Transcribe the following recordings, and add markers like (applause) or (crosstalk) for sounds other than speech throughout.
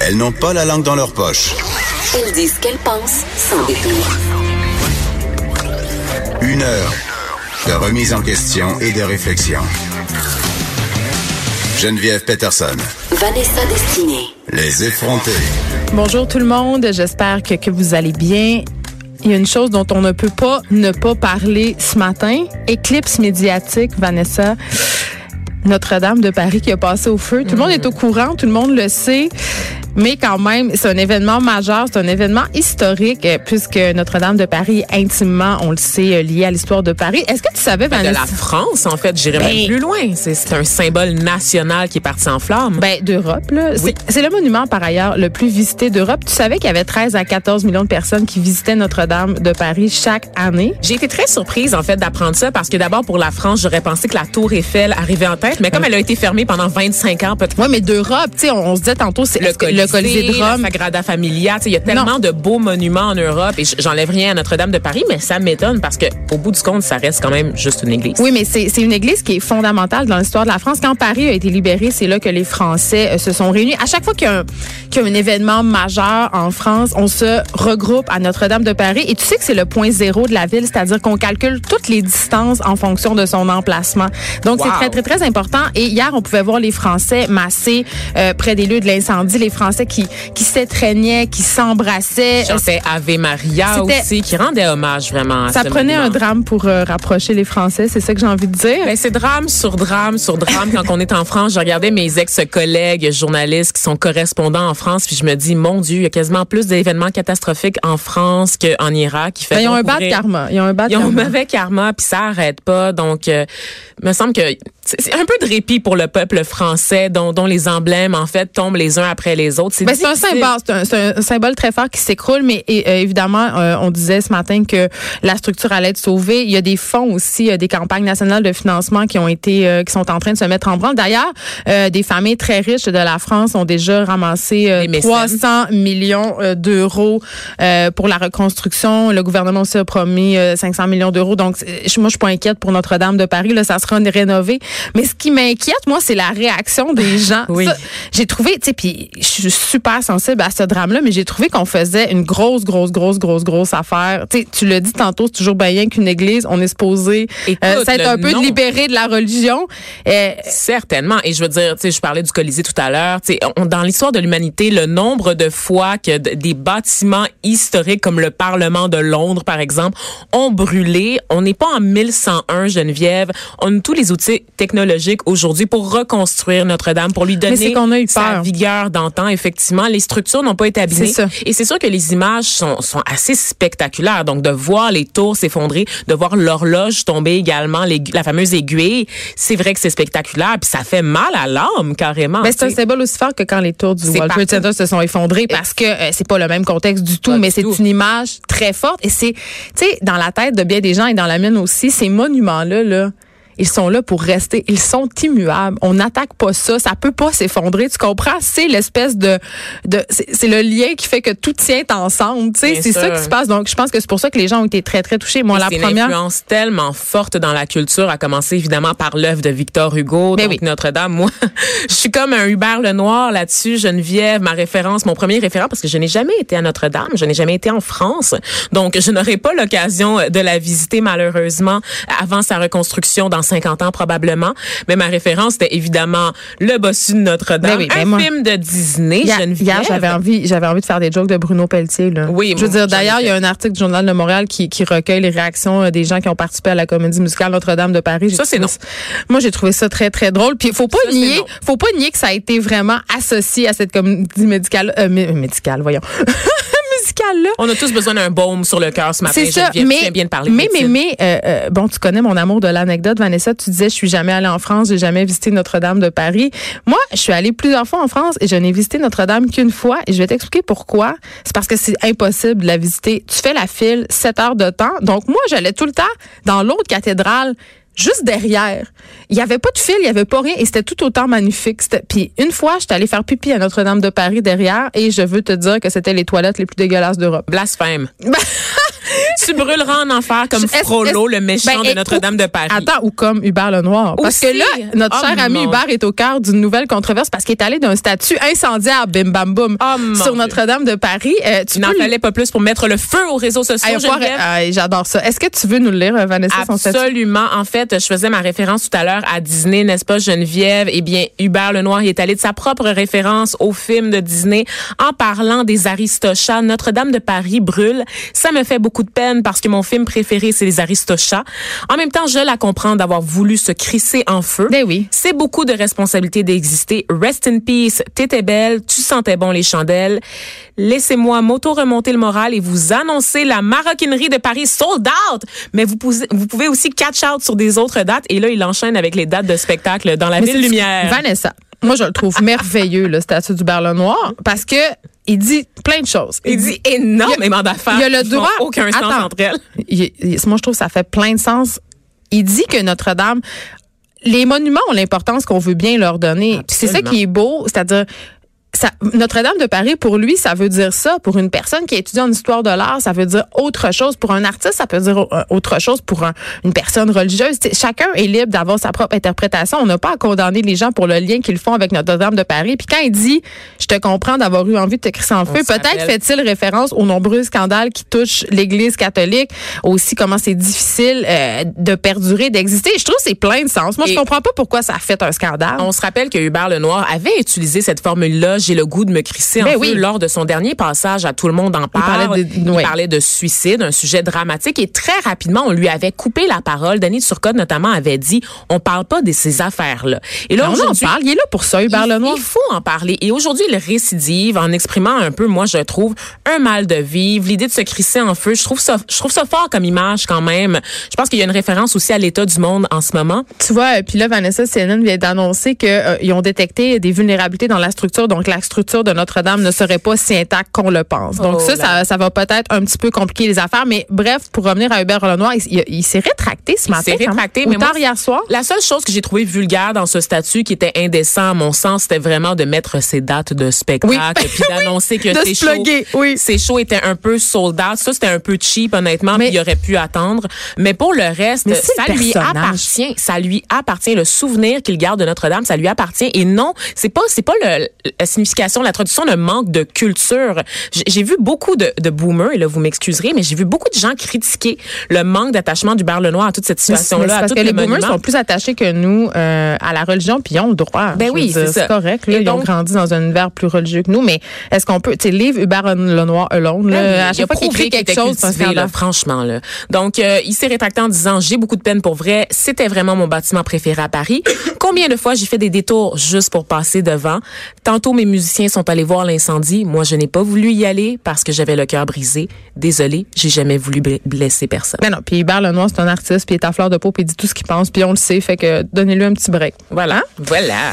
Elles n'ont pas la langue dans leur poche. Elles disent ce qu'elles pensent sans détour. Une heure de remise en question et de réflexion. Geneviève Peterson. Vanessa Destinée. Les effrontés. Bonjour tout le monde, j'espère que, que vous allez bien. Il y a une chose dont on ne peut pas ne pas parler ce matin. Éclipse médiatique, Vanessa. Notre-Dame de Paris qui a passé au feu. Tout le monde est au courant, tout le monde le sait. Mais quand même, c'est un événement majeur, c'est un événement historique euh, puisque Notre-Dame de Paris est intimement, on le sait, euh, lié à l'histoire de Paris. Est-ce que tu savais, Ben, de Vanessa? la France, en fait, j'irais Ben- même plus loin. C'est un symbole national qui est parti en flammes. Ben, d'Europe, là. Oui. C'est- le monument, par ailleurs, le plus visité d'Europe. Tu savais qu'il y avait 13 à 14 millions de personnes qui visitaient Notre-Dame de Paris chaque année? J'ai été très surprise, en fait, d'apprendre ça parce que d'abord, pour la France, j'aurais pensé que la Tour Eiffel arrivait en tête, mais comme elle a été fermée pendant 25 ans, peut-être. Oui, mais d'Europe, tu sais, on, on se disait tantôt, c'est Le le Colisée de la Rome. Sagrada Familia, il y a tellement de beaux monuments en Europe et j'enlève rien à Notre-Dame de Paris, mais ça m'étonne parce que au bout du compte, ça reste quand même juste une église. Oui, mais c'est une église qui est fondamentale dans l'histoire de la France. Quand Paris a été libéré, c'est là que les Français euh, se sont réunis. À chaque fois qu'il y, a un- qu'il y a un événement majeur en France, on se regroupe à Notre-Dame de Paris. Et tu sais que c'est le point zéro de la ville, c'est-à-dire qu'on calcule toutes les distances en fonction de son emplacement. Donc, c'est très, très, très important. Et hier, on pouvait voir les Français massés euh, près des lieux de l'incendie, les Français qui, qui s'étreignaient, qui s'embrassaient. Chantait Ave Maria aussi, qui rendait hommage vraiment à Ça ce prenait un drame pour euh, rapprocher les Français, c'est ça que j'ai envie de dire? Ben, c'est drame sur drame sur drame. Quand on est en France, je regardais mes ex-collègues journalistes qui sont correspondants en France, puis je me dis, mon Dieu, il y a quasiment plus d'événements catastrophiques en France qu'en Irak. Qui fait Ben, ils ont un bad karma. Ils ont un bad Ils ont un karma. mauvais karma, puis ça arrête pas. Donc, euh, me semble que c'est un peu de répit pour le peuple français, dont, dont les emblèmes, en fait, tombent les uns après les autres. Ben, c'est un difficile. symbole, c'est un, c'est un symbole très fort qui s'écroule, mais et, euh, évidemment, euh, on disait ce matin que la structure allait être sauvée. Il y a des fonds aussi, euh, des campagnes nationales de financement qui ont été, euh, qui sont en train de se mettre en branle. D'ailleurs, euh, des familles très riches de la France ont déjà ramassé euh, Des mécènes. 300 millions d'euros euh, pour la reconstruction. Le gouvernement aussi a promis euh, 500 millions d'euros. Donc, moi, je suis pas inquiète pour Notre-Dame de Paris. Là, ça sera rénové. Mais ce qui m'inquiète, moi, c'est la réaction des gens. Oui. J'ai trouvé, tu sais, puis je suis super sensible à ce drame-là, mais j'ai trouvé qu'on faisait une grosse, grosse, grosse, grosse, grosse affaire. Tu sais, tu l'as dit tantôt, c'est toujours bien qu'une église, on est supposé euh, s'être le un peu nom. libéré de la religion. Euh, Certainement. Et je veux dire, tu sais, je parlais du Colisée tout à l'heure. Tu sais, on- dans l'histoire de l'humanité, le nombre de fois que des bâtiments historiques comme le Parlement de Londres, par exemple, ont brûlé. On n'est pas en 1101, Geneviève. On a tous les outils technologiques aujourd'hui pour reconstruire Notre-Dame, pour lui donner qu'on a eu sa vigueur d'antan. Effectivement, les structures n'ont pas été abîmées. Ça. Et c'est sûr que les images sont, sont assez spectaculaires. Donc, de voir les tours s'effondrer, de voir l'horloge tomber également, la fameuse aiguille, c'est vrai que c'est spectaculaire. Puis ça fait mal à l'âme, carrément. Ben, c'est un symbole aussi fort que quand les tours du World Trade. Center se sont effondrés parce que euh, c'est pas le même contexte du tout, Pas mais c'est une image très forte et c'est, tu sais, dans la tête de bien des gens et dans la mienne aussi, ces monuments-là, là, ils sont là pour rester. Ils sont immuables. On n'attaque pas ça. Ça peut pas s'effondrer. Tu comprends? C'est l'espèce de, de c'est le lien qui fait que tout tient ensemble. Tu sais, Bien c'est ça qui se passe. Donc, je pense que c'est pour ça que les gens ont été très, très touchés. Moi, la c'est une première. influence tellement forte dans la culture, à commencer évidemment par l'œuvre de Victor Hugo, Ben donc oui. Notre-Dame. Moi, (laughs) je suis comme un Hubert Lenoir là-dessus, Geneviève, ma référence, mon premier référent, parce que je n'ai jamais été à Notre-Dame, je n'ai jamais été en France, donc je n'aurai pas l'occasion de la visiter malheureusement avant sa reconstruction dans 50 ans probablement. Mais ma référence, c'était évidemment le bossu de Notre-Dame, Ben oui, ben un moi- film de Disney, Hier, Geneviève. hier, j'avais envie, j'avais envie de faire des jokes de Bruno Pelletier. Là. Oui, je veux dire, d'ailleurs, il y a un article du Journal de Montréal qui, qui recueille les réactions euh, des gens qui ont participé à la comédie musicale Notre-Dame de Paris. Ça, c'est non. Moi, j'ai trouvé ça très très drôle. Puis faut pas Ça, nier, faut pas nier que ça a été vraiment associé à cette comédie médicale, euh, mé- médicale, voyons, (laughs) On a tous besoin d'un baume sur le cœur ce matin. C'est ça, mais bien de parler. mais mais mais euh, euh, bon, tu connais mon amour de l'anecdote, Vanessa. Tu disais, je suis jamais allée en France, j'ai jamais visité Notre-Dame de Paris. Moi, je suis allée plusieurs fois en France et je n'ai visité Notre-Dame qu'une fois. Et je vais t'expliquer pourquoi. C'est parce que c'est impossible de la visiter. Tu fais la file, 7 heures de temps. Donc moi, j'allais tout le temps dans l'autre cathédrale juste derrière. Il y avait pas de fil, il y avait pas rien et c'était tout autant magnifique. Puis une fois, j'étais allée faire pipi à Notre-Dame de Paris derrière et je veux te dire que c'était les toilettes les plus dégueulasses d'Europe. Blasphème. (laughs) (laughs) tu brûleras en enfer comme Frollo, le méchant ben, de Notre-Dame de Paris. Attends, ou comme Hubert Lenoir. Parce Aussi. que là, notre Oh, cher ami mon. Hubert est au cœur d'une nouvelle controverse parce qu'il est allé d'un statut incendiaire, bim bam boum, Oh, sur. Notre-Dame de Paris. Euh, tu n'en le- fallait pas plus pour mettre le feu aux réseaux sociaux, J'adore ça. Est-ce que tu veux nous le lire, euh, Vanessa, son? Absolument. En fait, je faisais ma référence tout à l'heure à Disney, n'est-ce pas, Geneviève? Eh bien, Hubert Lenoir il est allé de sa propre référence au film de Disney en parlant des Aristochats. Notre-Dame de Paris brûle. Ça me fait beaucoup de peine parce que mon film préféré, c'est les Aristochats. En même temps, je la comprends d'avoir voulu se crisser en feu. Ben oui. C'est beaucoup de responsabilité d'exister. Rest in peace. T'étais belle. Tu sentais bon les chandelles. Laissez-moi m'auto-remonter le moral et vous annoncer la maroquinerie de Paris sold out. Mais vous pouvez, vous pouvez aussi catch out sur des autres dates. Et là, il enchaîne avec les dates de spectacle dans la Mais ville lumière. Vanessa, moi, je le trouve merveilleux, le statut du Berle Noir, parce que il dit plein de choses. Il dit énormément d'affaires. il y a le droit- aucun sens entre elles. Il- il- moi, je trouve que ça fait plein de sens. Il dit que Notre-Dame, les monuments ont l'importance qu'on veut bien leur donner. C'est ça qui est beau, c'est-à-dire Notre-Dame de Paris, pour lui, ça veut dire ça. Pour une personne qui étudie en histoire de l'art, ça veut dire autre chose. Pour un artiste, ça peut dire euh, autre chose. Pour un- une personne religieuse, chacun est libre d'avoir sa propre interprétation. On n'a pas à condamner les gens pour le lien qu'ils font avec Notre-Dame de Paris. Puis quand il dit, je te comprends d'avoir eu envie de te crisser en feu, peut-être fait-il référence aux nombreux scandales qui touchent l'Église catholique, aussi comment c'est difficile euh, de perdurer, d'exister. Je trouve que c'est plein de sens. Moi, je comprends pas pourquoi ça a fait un scandale. On se rappelle que Hubert Lenoir avait utilisé cette formule-là, j'ai le goût de me crisser en Ben feu, oui. lors de son dernier passage à Tout le monde en parle. parlait de- Il parlait de suicide, un sujet dramatique, et très rapidement, on lui avait coupé la parole. Denis Turcotte, notamment, avait dit, on parle pas de ces affaires-là. Et là, on en parle. Il est là pour ça, Hubert il, Lenoir. il faut en parler. Et aujourd'hui, il récidive en exprimant un peu, moi, je trouve, un mal de vivre, l'idée de se crisser en feu. Je trouve ça, je trouve ça fort comme image quand même. Je pense qu'il y a une référence aussi à l'état du monde en ce moment. Tu vois, euh, puis là, Vanessa CNN vient d'annoncer qu'ils ont détecté des vulnérabilités dans la structure. Donc, la structure de Notre-Dame ne serait pas si intacte qu'on le pense. Donc, Oh ça, ça, ça va peut-être un petit peu compliquer les affaires. Mais bref, pour revenir à Hubert Lenoir, il, il- il s'est rétracté ce Il matin. s'est quand même. rétracté, mais moi, tard hier soir. La seule chose que j'ai trouvé vulgaire dans ce statut qui était indécent à mon sens, c'était vraiment de mettre ses dates de spectacle Oui. (laughs) puis d'annoncer que ses se shows, oui. ses shows étaient un peu sold out. Ça, c'était un peu cheap, honnêtement, Mais- puis il aurait pu attendre. Mais pour le reste, ça le lui personnage. appartient. Ça lui appartient. Le souvenir qu'il garde de Notre-Dame, ça lui appartient. Et non, c'est pas, c'est pas le, signification, la traduction de manque de culture. J'ai- vu beaucoup de, de boomers, et là, vous m'excuserez, mais j'ai vu beaucoup de gens critiquer le manque d'attachement du Bar Lenoir à toute cette situation-là, parce que le les boomers sont plus attachés que nous euh, à la religion, puis ils ont le droit. Ben oui, c'est correct. Là, Et ils ont grandi dans un univers plus religieux que nous, mais est-ce qu'on peut, tu sais, livre Hubert Lenoir alone, là, Ben oui, à chaque fois qu'il écrit quelque était chose, cultivé, là, franchement là. Donc euh, il s'est rétracté en disant j'ai beaucoup de peine pour vrai, c'était vraiment mon bâtiment préféré à Paris. Combien de fois j'ai fait des détours juste pour passer devant? Tantôt mes musiciens sont allés voir l'incendie, moi je n'ai pas voulu y aller parce que j'avais le cœur brisé. Désolée, j'ai jamais voulu bl- blesser personne. Mais non, puis Hubert Lenoir, c'est un artiste, puis il est à fleur de peau, puis il dit tout ce qu'il pense, puis on le sait, fait que donnez-lui un petit break. Voilà, Hein? voilà.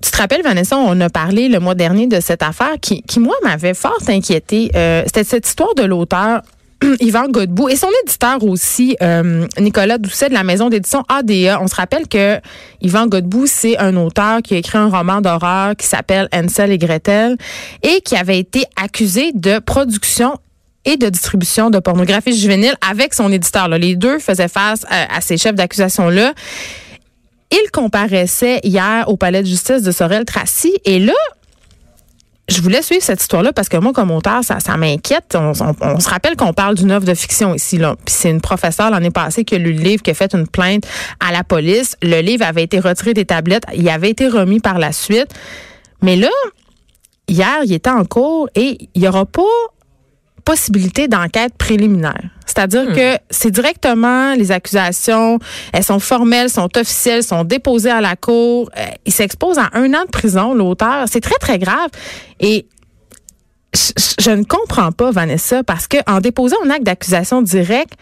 Tu te rappelles, Vanessa, on a parlé le mois dernier de cette affaire qui, qui moi, m'avait fort inquiétée. Euh, C'était cette histoire de l'auteur (clears throat) Yvan Godbout et son éditeur aussi, euh, Nicolas Doucet de la maison d'édition ADA. On se rappelle que Yvan Godbout, c'est un auteur qui a écrit un roman d'horreur qui s'appelle Ansel et Gretel et qui avait été accusé de production et de distribution de pornographie juvénile avec son éditeur. là. Les deux faisaient face à, à ces chefs d'accusation-là. Il comparaissait hier au palais de justice de Sorel-Tracy et là, je voulais suivre cette histoire-là parce que moi, comme auteur, ça, ça m'inquiète. On, se rappelle qu'on parle d'une œuvre de fiction ici. Là. Puis c'est une professeure l'année passée qui a lu le livre, qui a fait une plainte à la police. Le livre avait été retiré des tablettes. Il avait été remis par la suite. Mais là, hier, il était en cours et il n'y aura pas possibilité d'enquête préliminaire. C'est-à-dire que c'est directement les accusations, elles sont formelles, sont officielles, sont déposées à la cour. Euh, il s'expose à un an de prison, l'auteur. C'est très, très grave. Et je, ne comprends pas, Vanessa, parce que en déposant un acte d'accusation direct,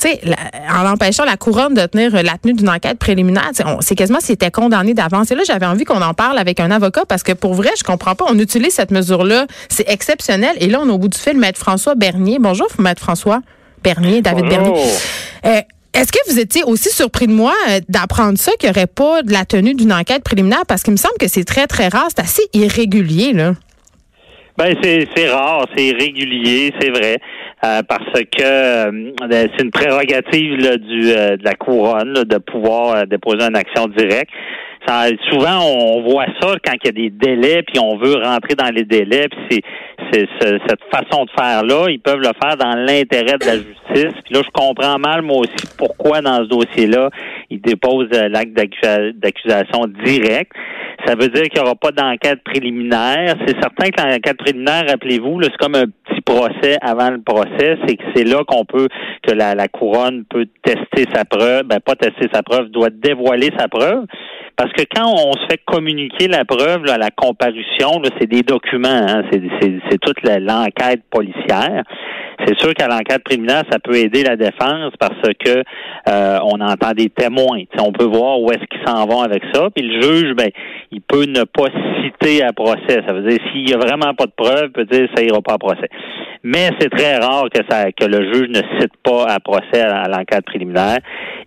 tu sais, la- en empêchant la couronne de tenir euh, la tenue d'une enquête préliminaire, c'est quasiment s'il était condamné d'avance. Et là, j'avais envie qu'on en parle avec un avocat parce que pour vrai, je comprends pas. On utilise cette mesure-là, c'est exceptionnel. Et là, on est au bout du fil, Maître François Bernier. Bonjour, Maître François Bernier, David. Bernier. Euh, est-ce que vous étiez aussi surpris de moi euh, d'apprendre ça, qu'il n'y aurait pas de la tenue d'une enquête préliminaire? Parce qu'il me semble que c'est très, très rare. C'est assez irrégulier, là. Ben c'est rare, c'est régulier, c'est vrai, euh, parce que euh, c'est une prérogative du euh, de la couronne de pouvoir déposer une action directe. Souvent, on voit ça quand il y a des délais, puis on veut rentrer dans les délais, puis c'est, cette façon de faire là, ils peuvent le faire dans l'intérêt de la justice. Puis là, je comprends mal moi aussi pourquoi dans ce dossier-là, ils déposent l'acte d'accusation direct. Ça veut dire qu'il n'y aura pas d'enquête préliminaire. C'est certain que l'enquête préliminaire, rappelez-vous, c'est comme un petit procès avant le procès. C'est que c'est là qu'on peut, que la, la couronne peut tester sa preuve, ben pas tester sa preuve, doit dévoiler sa preuve. Parce que quand on se fait communiquer la preuve, là, la comparution, c'est des documents, hein, c'est toute l'enquête policière. C'est sûr qu'à l'enquête préliminaire, ça peut aider la défense parce que euh, on entend des témoins. on peut voir où est-ce qu'ils s'en vont avec ça. Puis le juge, ben, il peut ne pas citer à procès. Ça veut dire s'il y a vraiment pas de preuve, il peut dire ça ira pas à procès. Mais c'est très rare que ça que le juge ne cite pas à procès à, l'enquête préliminaire.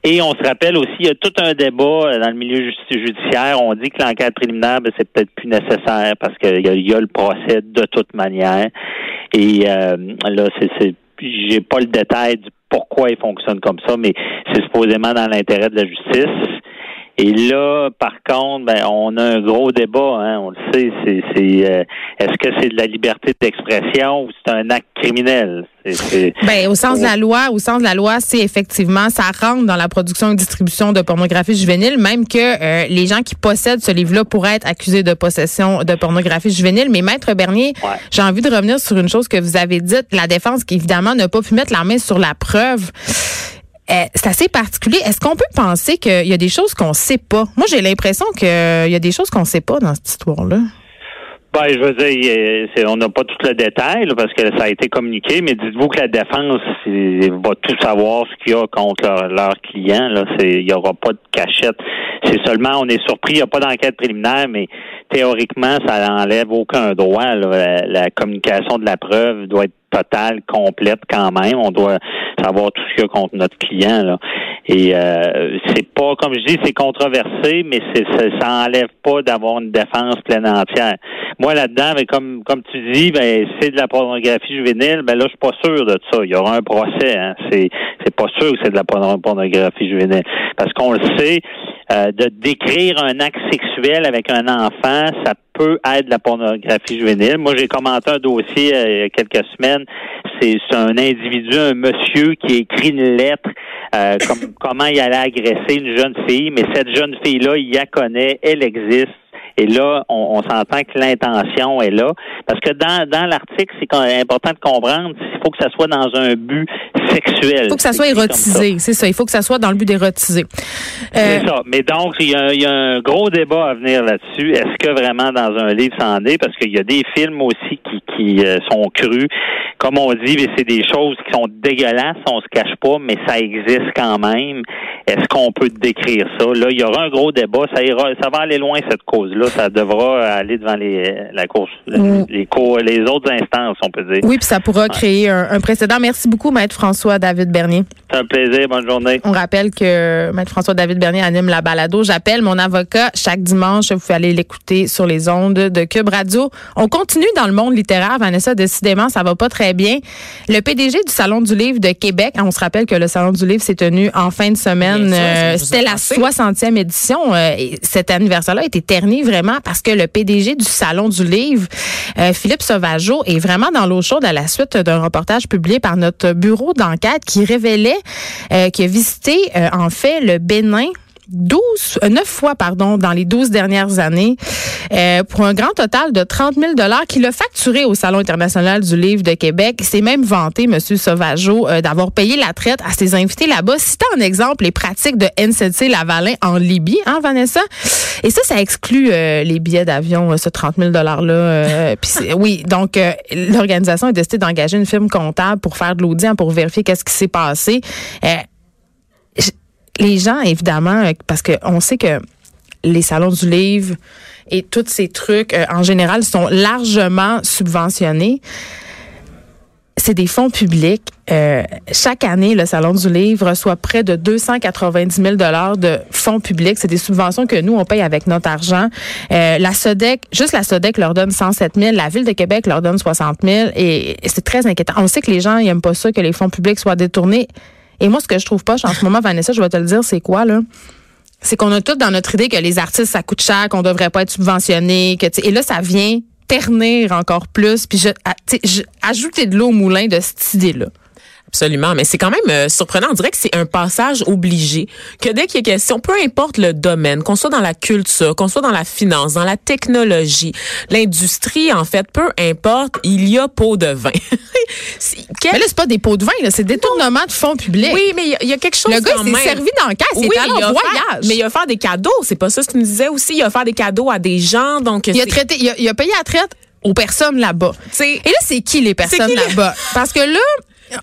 Et on se rappelle aussi, il y a tout un débat dans le milieu judiciaire. On dit que l'enquête préliminaire, ben, c'est peut-être plus nécessaire parce qu'il y, y, a le procès de toute manière. Et euh, là, c'est j'ai pas le détail du pourquoi il fonctionne comme ça, mais c'est supposément dans l'intérêt de la justice. Et là, par contre, ben, on a un gros débat, hein, on le sait, c'est, c'est euh, est-ce que c'est de la liberté d'expression ou c'est un acte criminel? ben, au sens de la loi, au sens de la loi, c'est effectivement, ça rentre dans la production et distribution de pornographie juvénile, même que euh, les gens qui possèdent ce livre-là pourraient être accusés de possession de pornographie juvénile. Mais Maître Bernier, j'ai envie de revenir sur une chose que vous avez dite, la défense qui évidemment n'a pas pu mettre la main sur la preuve. Euh, c'est assez particulier. Est-ce qu'on peut penser qu'il y a des choses qu'on sait pas? Moi, j'ai l'impression qu'il y a des choses qu'on sait pas dans cette histoire-là. Ben, je veux dire, on n'a pas tout le détail parce que ça a été communiqué, mais dites-vous que la défense va tout savoir ce qu'il y a contre leur, leur client. Là, il n'y aura pas de cachette. C'est seulement, on est surpris, il n'y a pas d'enquête préliminaire, mais théoriquement, ça n'enlève aucun droit. La, communication de la preuve doit être totale, complète quand même. On doit savoir tout ce qu'il y a contre notre client. Là. Et euh, c'est pas, comme je dis, c'est controversé, mais c'est, ça enlève pas d'avoir une défense pleine entière. Moi, là-dedans, mais comme comme tu dis, ben c'est de la pornographie juvénile, ben là, je suis pas sûr de ça. Il y aura un procès. Hein. C'est, c'est pas sûr que c'est de la pornographie juvénile. Parce qu'on le sait, euh, de décrire un acte sexuel avec un enfant, ça peut être de la pornographie juvénile. Moi, j'ai commenté un dossier euh, il y a quelques semaines. C'est un individu, un monsieur qui écrit une lettre euh, comme, comment il allait agresser une jeune fille, mais cette jeune fille-là, il la connaît, elle existe. Et là, on, s'entend que l'intention est là. Parce que dans, dans l'article, c'est important de comprendre, il faut que ça soit dans un but sexuel. Il faut que ça soit érotisé, c'est ça. Il faut que ça soit dans le but d'érotiser. C'est euh, ça. Mais donc, il y, a, il y, a, un gros débat à venir là-dessus. Est-ce que vraiment dans un livre, ça en est? Parce qu'il y a des films aussi qui, qui euh, sont crus. Comme on dit, c'est des choses qui sont dégueulasses, on se cache pas, mais ça existe quand même. Est-ce qu'on peut décrire ça? Là, il y aura un gros débat. Ça ira, ça va aller loin, cette cause-là. Ça devra aller devant les, la course, mm. les, les autres instances, on peut dire. Oui, puis ça pourra créer un, précédent. Merci beaucoup, Maître François David Bernier. C'est un plaisir. Bonne journée. On rappelle que Maître François David Bernier anime la balado. J'appelle mon avocat chaque dimanche. Vous pouvez aller l'écouter sur les ondes de Cube Radio. On continue dans le monde littéraire, Vanessa. Décidément, ça va pas très bien. Le PDG du Salon du Livre de Québec, on se rappelle que le Salon du Livre s'est tenu en fin de semaine. Euh, c'était la 60e édition. Euh, cet anniversaire-là a été terni vraiment parce que le PDG du Salon du Livre, euh, Philippe Sauvageau, est vraiment dans l'eau chaude à la suite d'un reportage publié par notre bureau d'enquête qui révélait qu'il a visité en fait le Bénin 12, 9 euh, fois pardon, dans les 12 dernières années euh, pour un grand total de 30 000 dollars qu'il a facturé au Salon international du livre de Québec. Il s'est même vanté, M. Sauvageau, euh, d'avoir payé la traite à ses invités là-bas, citant en exemple les pratiques de NCC Lavalin en Libye, hein, Vanessa? Et ça, ça exclut les billets d'avion, ce 30 000 $-là. oui, donc l'organisation a décidé d'engager une firme comptable pour faire de l'audit, pour vérifier qu'est-ce qui s'est passé les gens, évidemment, euh, parce qu'on sait que les salons du livre et tous ces trucs, euh, en général, sont largement subventionnés. c'est des fonds publics. Euh, chaque année, le Salon du Livre reçoit près de 290 000 dollars de fonds publics. C'est des subventions que nous, on paye avec notre argent. La SODEC, juste la SODEC leur donne 107 000. La Ville de Québec leur donne 60 000. Et, et c'est très inquiétant. On sait que les gens n'aiment pas ça, que les fonds publics soient détournés. Et moi, ce que je trouve pas en ce moment, Vanessa, je vais te le dire, c'est quoi, là? C'est qu'on a tout dans notre idée que les artistes, ça coûte cher, qu'on devrait pas être subventionné. Que, et là, ça vient ternir encore plus. Puis je, ah, je- ajouter de l'eau au moulin de cette idée-là. Absolument, mais c'est quand même euh, surprenant. On dirait que c'est un passage obligé. Que dès qu'il y a question, peu importe le domaine, qu'on soit dans la culture, qu'on soit dans la finance, dans la technologie, l'industrie, en fait, peu importe, il y a pot de vin. (laughs) Quel- Mais là, c'est pas des pots de vin, là, c'est détournement de fonds publics. oui, mais il y a- il y, a quelque chose Le gars, il s'est servi dans caisse, il Oui, allé il en voyage. mais il a offert des cadeaux, c'est pas ça ce que tu me disais aussi. Il a offert des cadeaux à des gens, donc il, a traité, il, a, il a payé la traite aux personnes là-bas. Et là, c'est qui les personnes là-bas? (laughs) Parce que là,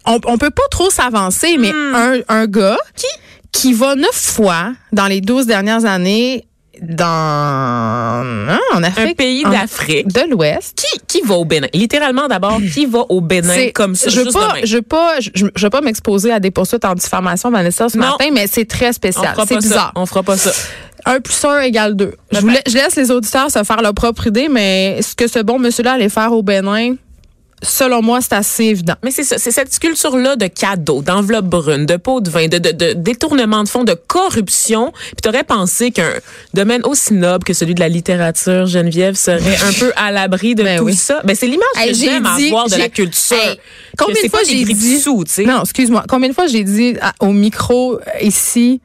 on, on peut pas trop s'avancer, mais Hmm. un, un gars qui, qui va neuf fois dans les 12 dernières années dans hein, en Afrique, un pays d'Afrique. de l'Ouest. Qui, qui va au Bénin? Littéralement, d'abord, qui va au Bénin comme ça, je veux pas, demain? je veux pas, je, je veux pas m'exposer à des poursuites en diffamation, Vanessa, ce Non. matin, mais c'est très spécial. C'est bizarre. ça. On fera pas ça. Un plus un égale deux. Je, vous la- je laisse les auditeurs se faire leur propre idée, mais ce que ce bon monsieur-là allait faire au Bénin, selon moi, c'est assez évident. Mais c'est ça, c'est cette culture-là de cadeaux, d'enveloppes brunes, de pots de vin, de, de, de détournement de fonds, de corruption. Puis t'aurais pensé qu'un domaine aussi noble que celui de la littérature, Geneviève, serait un peu à l'abri de Ben tout oui. ça. Ben c'est l'image Hey, que j'ai j'aime avoir de la culture. Hey, combien de fois j'ai dit sous. Non, excuse-moi. Combien de fois j'ai dit à- au micro euh, ici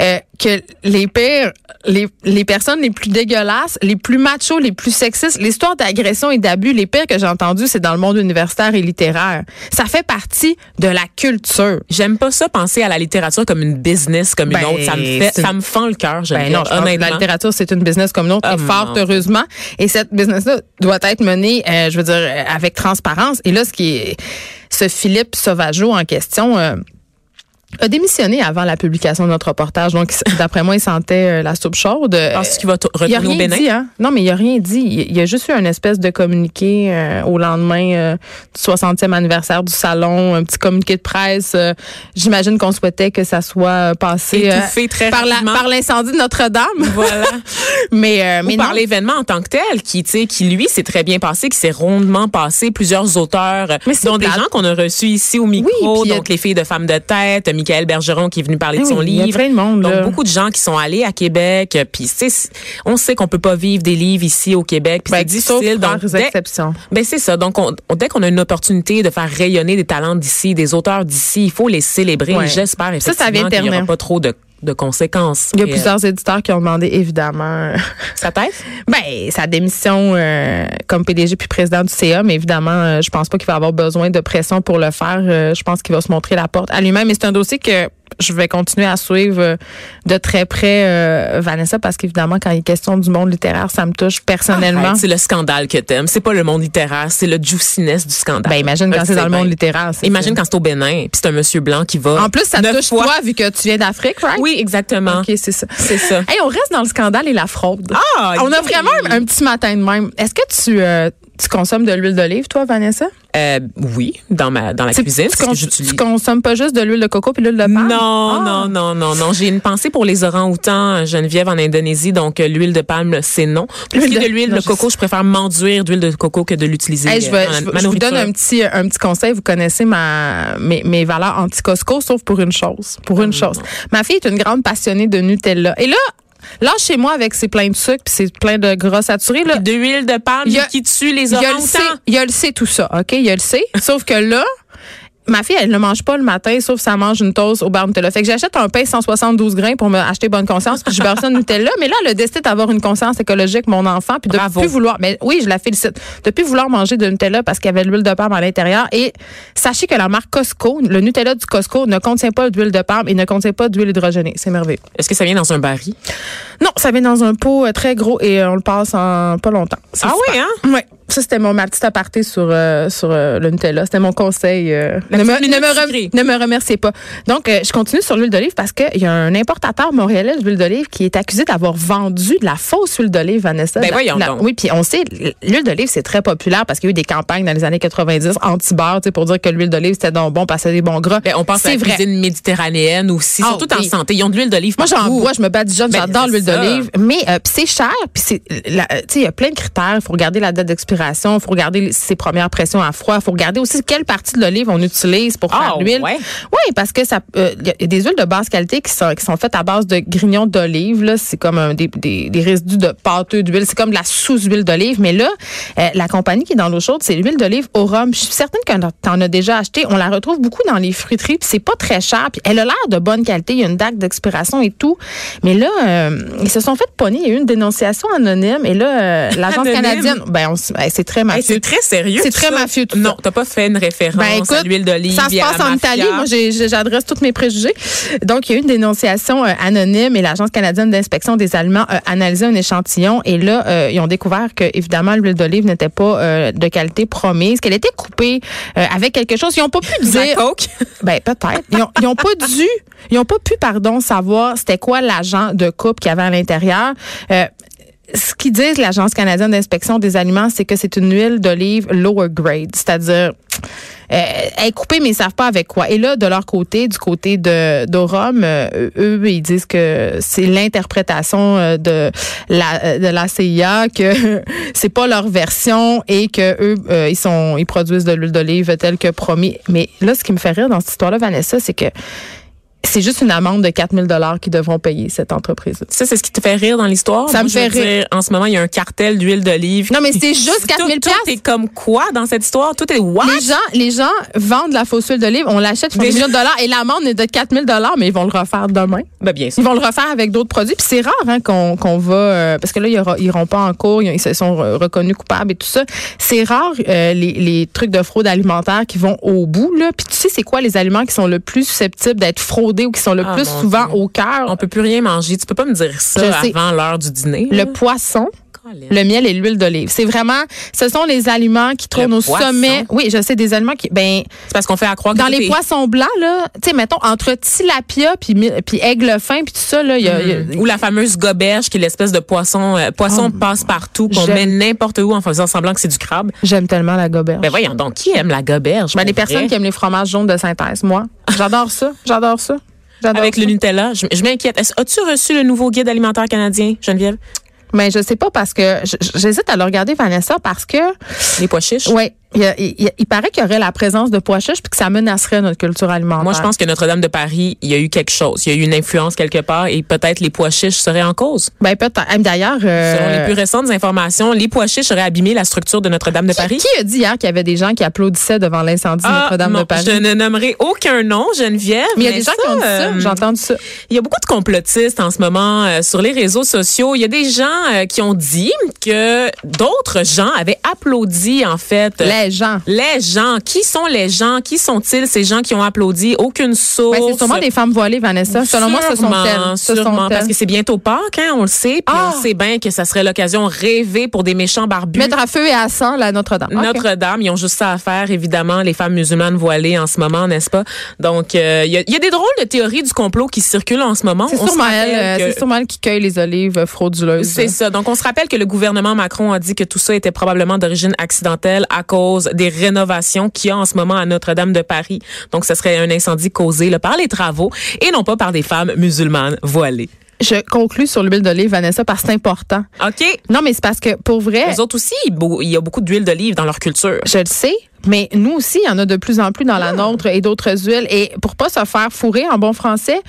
euh, que les pires, les, les personnes les plus dégueulasses, les plus machos, les plus sexistes, l'histoire d'agression et d'abus, les pires que j'ai entendu, c'est dans le monde universitaire et littéraire. Ça fait partie de la culture. J'aime pas ça penser à la littérature comme une business comme une Ben, autre. Ça me fait, ça me fend le cœur, Ben non, je pense que la littérature, c'est une business comme une autre, et fort non. heureusement. Et cette business-là doit être menée, euh, je veux dire, avec transparence. Et là, ce qui est, ce Philippe Sauvageau en question, euh, a démissionné avant la publication de notre reportage. Donc, (laughs) d'après moi, il sentait euh, la soupe chaude. Euh, Penses-tu qu'il va t- il a retourner au Bénin? dit, hein? Non, mais il a rien dit. Il il y a juste eu une espèce de communiqué euh, au lendemain euh, du 60e anniversaire du salon, un petit communiqué de presse. J'imagine qu'on souhaitait que ça soit passé Étouffé très par la- par l'incendie de Notre-Dame. Voilà. (laughs) mais mais Ou par l'événement en tant que tel, qui, tu sais, qui lui s'est très bien passé, qui s'est rondement passé, plusieurs auteurs, Mais dont des gens qu'on a reçus ici au micro, Oui, a- donc les filles de femmes de tête, Michael Bergeron qui est venu parler de Eh son oui, il y a livre. plein de monde, donc là. beaucoup de gens qui sont allés à Québec, euh, puis on sait qu'on peut pas vivre des livres ici au Québec, puis Ben, c'est difficile. Donc dès- exceptions. ben c'est ça. Donc, on, on- dès qu'on a une opportunité de faire rayonner des talents d'ici, des auteurs d'ici, il faut les célébrer. Ouais. J'espère Ça, effectivement ça vient qu'il n'y aura pas trop de, de conséquences. Il y a euh, plusieurs éditeurs qui ont demandé, évidemment, Sa tête? (laughs) ben, sa démission euh, comme PDG puis président du CA, mais évidemment, euh, je pense pas qu'il va avoir besoin de pression pour le faire. Euh, je pense qu'il va se montrer la porte à lui-même. Et c'est un dossier que je vais continuer à suivre euh, de très près, euh, Vanessa, parce qu'évidemment, quand il est question du monde littéraire, ça me touche personnellement. Arrête, C'est le scandale que t'aimes. C'est pas le monde littéraire, c'est le juiciness du scandale. ben, imagine quand c'est dans le monde littéraire. c'est Imagine ça. quand c'est au Bénin, puis c'est un monsieur blanc qui va. En plus, ça te touche fois- toi, vu que tu viens d'Afrique, right? Oui, exactement. OK, c'est ça. C'est ça. Hey, on reste dans le scandale et la fraude. Ah, on a oui. vraiment un, un petit matin de même. Est-ce que tu, euh, tu consommes de l'huile d'olive, toi, Vanessa? Euh, oui, dans ma dans la cuisine, tu, que cons- tu consommes pas juste de l'huile de coco puis l'huile de palme? Non, Ah. non, non, non, non. J'ai une pensée pour les orang-outans, euh, Geneviève, en Indonésie. Donc, euh, l'huile de palme, c'est non. L'huile est de de- l'huile de coco, je préfère m'enduire d'huile de coco que de l'utiliser Hey, je, euh, dans je, ma je vous donne un petit, un petit conseil. Vous connaissez ma, mes, mes valeurs anti-Costco, sauf pour une chose. Pour une chose. Ma fille est une grande passionnée de Nutella. Et là, là, chez moi, avec ses plein de sucre puis c'est plein de gras saturés, là, De l'huile de palme a- qui tue les sait, il y a le sait tout ça, OK? Il y a le sait. Sauf que là, ma fille, elle ne mange pas le matin, sauf si elle mange une toast au beurre Nutella. Fait que j'achète un pain 172 grains pour me acheter bonne conscience, puis je beurre ça de Nutella. Mais là, elle a décidé d'avoir une conscience écologique, mon enfant, puis de Bravo. plus vouloir, mais oui, je la félicite, de plus vouloir manger de Nutella parce qu'il y avait de l'huile de palme à l'intérieur. Et sachez que la marque Costco, le Nutella du Costco, ne contient pas d'huile de palme et ne contient pas d'huile hydrogénée. C'est merveilleux. Est-ce que ça vient dans un baril? Non, ça vient dans un pot euh, très gros et euh, on le passe en pas longtemps. Ah super. oui, hein? Ouais. Ça, c'était mon ma petite aparté sur, euh, sur euh, le Nutella. C'était mon conseil. euh, ne, me, ne, me minute rem- sucrée. ne me remerciez pas. Donc, je continue sur l'huile d'olive parce qu'il y a un importateur montréalais d'huile d'olive qui est accusé d'avoir vendu de la fausse huile d'olive, Vanessa. Ben La- voyons la- donc. Oui, puis on sait, l'huile d'olive, c'est très populaire parce qu'il y a eu des campagnes dans les années 90 anti-beurre, tu sais, pour dire que l'huile d'olive, c'était donc bon parce que des bons gras. Ben, on pense à c'est la vrai. cuisine méditerranéenne aussi, Ah, surtout en oui. santé. Ils ont de l'huile d'olive Moi, j'en bois, je me badigeonne, Ben, j'adore l'huile d'olive. Mais puis c'est cher, puis c'est, la- tu sais, il y a plein de critères. Il faut regarder la date d'expiration, il faut regarder ses premières pressions à froid, il faut regarder aussi quelle partie de l'olive on utilise pour faire Ah, l'huile. ouais? Oui, parce que ça, euh, il y a des huiles de basse qualité qui sont, qui sont faites à base de grignons d'olive. Là, c'est comme un, des, des, des résidus de pâteux d'huile. C'est comme de la sous-huile d'olive. Mais là, euh, la compagnie qui est dans l'eau chaude, c'est l'huile d'olive au rhum. Je suis certaine que t'en as déjà acheté. On la retrouve beaucoup dans les fruiteries. Puis c'est pas très cher. Puis elle a l'air de bonne qualité. Il y a une date d'expiration et tout. Mais là, euh, ils se sont fait pogner. Il y a eu une dénonciation anonyme. Et là, euh, l'agence canadienne, ben, on ben, c'est très Hey, mafieux. c'est très sérieux. C'est très ça. mafieux, tout Non, t'as pas fait une référence Ben écoute, à l'huile d'olive. ça se passe en. Italie. Moi, j'adresse tous mes préjugés. Donc, il y a eu une dénonciation euh, anonyme et l'Agence canadienne d'inspection des aliments a analysé un échantillon. Et là, euh, ils ont découvert que, évidemment, l'huile d'olive n'était pas euh, de qualité promise, qu'elle était coupée euh, avec quelque chose. Ils n'ont pas pu dire. coke. (laughs) Ben peut-être. Ils ont, ils ont pas dû, ils ont pas pu, pardon, savoir c'était quoi l'agent de coupe qu'il y avait à l'intérieur. Ce qu'ils disent, l'Agence canadienne d'inspection des aliments, c'est que c'est une huile d'olive lower grade, c'est-à-dire euh, est coupée, mais ils savent pas avec quoi. Et là, de leur côté, du côté de d'Orum, euh, eux, ils disent que c'est l'interprétation euh, de la euh, de la CIA que (laughs) c'est pas leur version et que eux, ils produisent de l'huile d'olive telle que promis. Mais là, ce qui me fait rire dans cette histoire-là, Vanessa, c'est que c'est juste une amende de 4000 dollars qu'ils devront payer cette entreprise. Ça, c'est ce qui te fait rire dans l'histoire? Ça Moi, me fait rire. dire, en ce moment, il y a un cartel d'huile d'olive. Non, mais c'est juste (laughs) Tout- 4000 Tout est piastres. comme quoi dans cette histoire? Tout est what? Les gens, les gens vendent la fausse huile d'olive, on l'achète, font des millions de dollars et l'amende est de 4000 dollars, mais ils vont le refaire demain. Ben, bien sûr. Ils vont le refaire avec d'autres produits. Puis c'est rare hein, qu'on qu'on va euh, parce que là ils iront pas en cours, ils, se sont re- reconnus coupables et tout ça. C'est rare euh, les, les trucs de fraude alimentaire qui vont au bout là. Puis tu sais c'est quoi les aliments qui sont le plus susceptibles d'être fraudés? Ou qui sont le Ah, plus souvent Dieu. au cœur On peut plus rien manger. Tu peux pas me dire ça Je avant l'heure du dîner. Le poisson, le miel et l'huile d'olive. C'est vraiment ce sont les aliments qui trônent au sommet. Oui, je sais des aliments qui ben C'est parce qu'on fait à croire que dans les poissons blancs là, tu sais mettons entre tilapia puis puis aigle fin puis tout ça là, il y a- il y a Ou la fameuse goberge, qui est l'espèce de poisson, euh, poisson Oh, passe-partout qu'on j'aime. met n'importe où en faisant semblant que c'est du crabe. J'aime tellement la goberge. Ben voyons donc, qui aime la goberge? Ben, les personnes qui aiment les fromages jaunes de synthèse, moi. J'adore ça. J'adore ça. J'adore Avec ça. le Nutella, je, je m'inquiète. As-tu reçu le nouveau guide alimentaire canadien, Geneviève? Mais je sais pas parce que j'hésite à le regarder, Vanessa, parce que, Les pois chiches? ouais, il, a- il il paraît qu'il y aurait la présence de pois chiches puis que ça menacerait notre culture alimentaire. Moi, je pense que Notre-Dame de Paris, il y a eu quelque chose. Il y a eu une influence quelque part et peut-être les pois chiches seraient en cause. Ben, peut-être. D'ailleurs, euh, Selon les plus récentes informations, les pois chiches auraient abîmé la structure de Notre-Dame de Paris. qui a dit hier qu'il y avait des gens qui applaudissaient devant l'incendie de Ah, Notre-Dame de Paris? Je ne nommerai aucun nom, Geneviève. Mais il y a des gens qui ont dit ça. euh, J'ai entendu ça. Il y a beaucoup de complotistes en ce moment euh, sur les réseaux sociaux. Il y a des gens euh, qui ont dit que d'autres gens avaient applaudi, en fait. Les gens. les gens. Qui sont les gens? Qui sont-ils, ces gens qui ont applaudi? Aucune source. Ben, c'est sûrement des femmes voilées, Vanessa. Selon moi, ce sont Sûrement, elles. Ce sûrement, sont parce elles. que c'est bientôt Pâques, hein, on le sait. Puis Ah! on sait bien que ça serait l'occasion rêvée pour des méchants barbus. Mettre à feu et à sang la Notre-Dame. Notre-Dame, ils ont juste ça à faire, évidemment, les femmes musulmanes voilées en ce moment, n'est-ce pas? Donc, euh, il y, a, il y a des drôles de théories du complot qui circulent en ce moment. C'est sûrement euh, que- sûrement elle qui cueille les olives frauduleuses. C'est ça. Donc, on se rappelle que le gouvernement Macron a dit que tout ça était probablement d'origine accidentelle à cause des rénovations qu'il y a en ce moment à Notre-Dame de Paris. Donc, ce serait un incendie causé là, par les travaux et non pas par des femmes musulmanes voilées. Je conclus sur l'huile d'olive, Vanessa, parce que c'est important. OK. Non, mais c'est parce que pour vrai, Les autres aussi, il y a beaucoup d'huile d'olive dans leur culture. je le sais, mais nous aussi, il y en a de plus en plus dans la nôtre et d'autres huiles. Et pour pas se faire fourrer en bon français,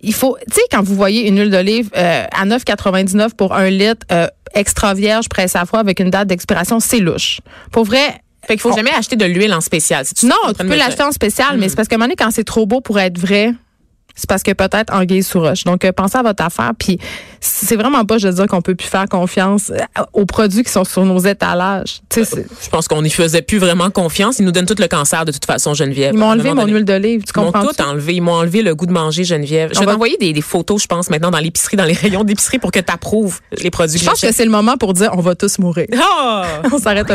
il faut, tu sais, quand vous voyez une huile d'olive euh, à 9,99 pour un litre euh, extra vierge presse à froid avec une date d'expiration, c'est louche. Pour vrai. Fait qu'il faut on- jamais acheter de l'huile en spécial. Non, que tu peux l'acheter en spécial, Hmm. mais c'est parce qu'à un moment donné, quand c'est trop beau pour être vrai, c'est parce que peut-être anguille sous roche. Donc, euh, pensez à votre affaire. Puis, c'est vraiment pas, je veux dire, qu'on peut plus faire confiance euh, aux produits qui sont sur nos étalages. Je pense qu'on n'y faisait plus vraiment confiance. Ils nous donnent tout le cancer de toute façon, Geneviève. ils m'ont enlevé mon donné. huile d'olive. Tu Ils m'ont comprends? tout enlevé. Ils m'ont enlevé le goût de manger, Geneviève. Je vais va- t'envoyer des, des photos, je pense, maintenant dans l'épicerie, dans les rayons d'épicerie pour que tu approuves les produits Je pense que c'est le moment pour dire on va tous mourir. Ah! (laughs) on s'arrête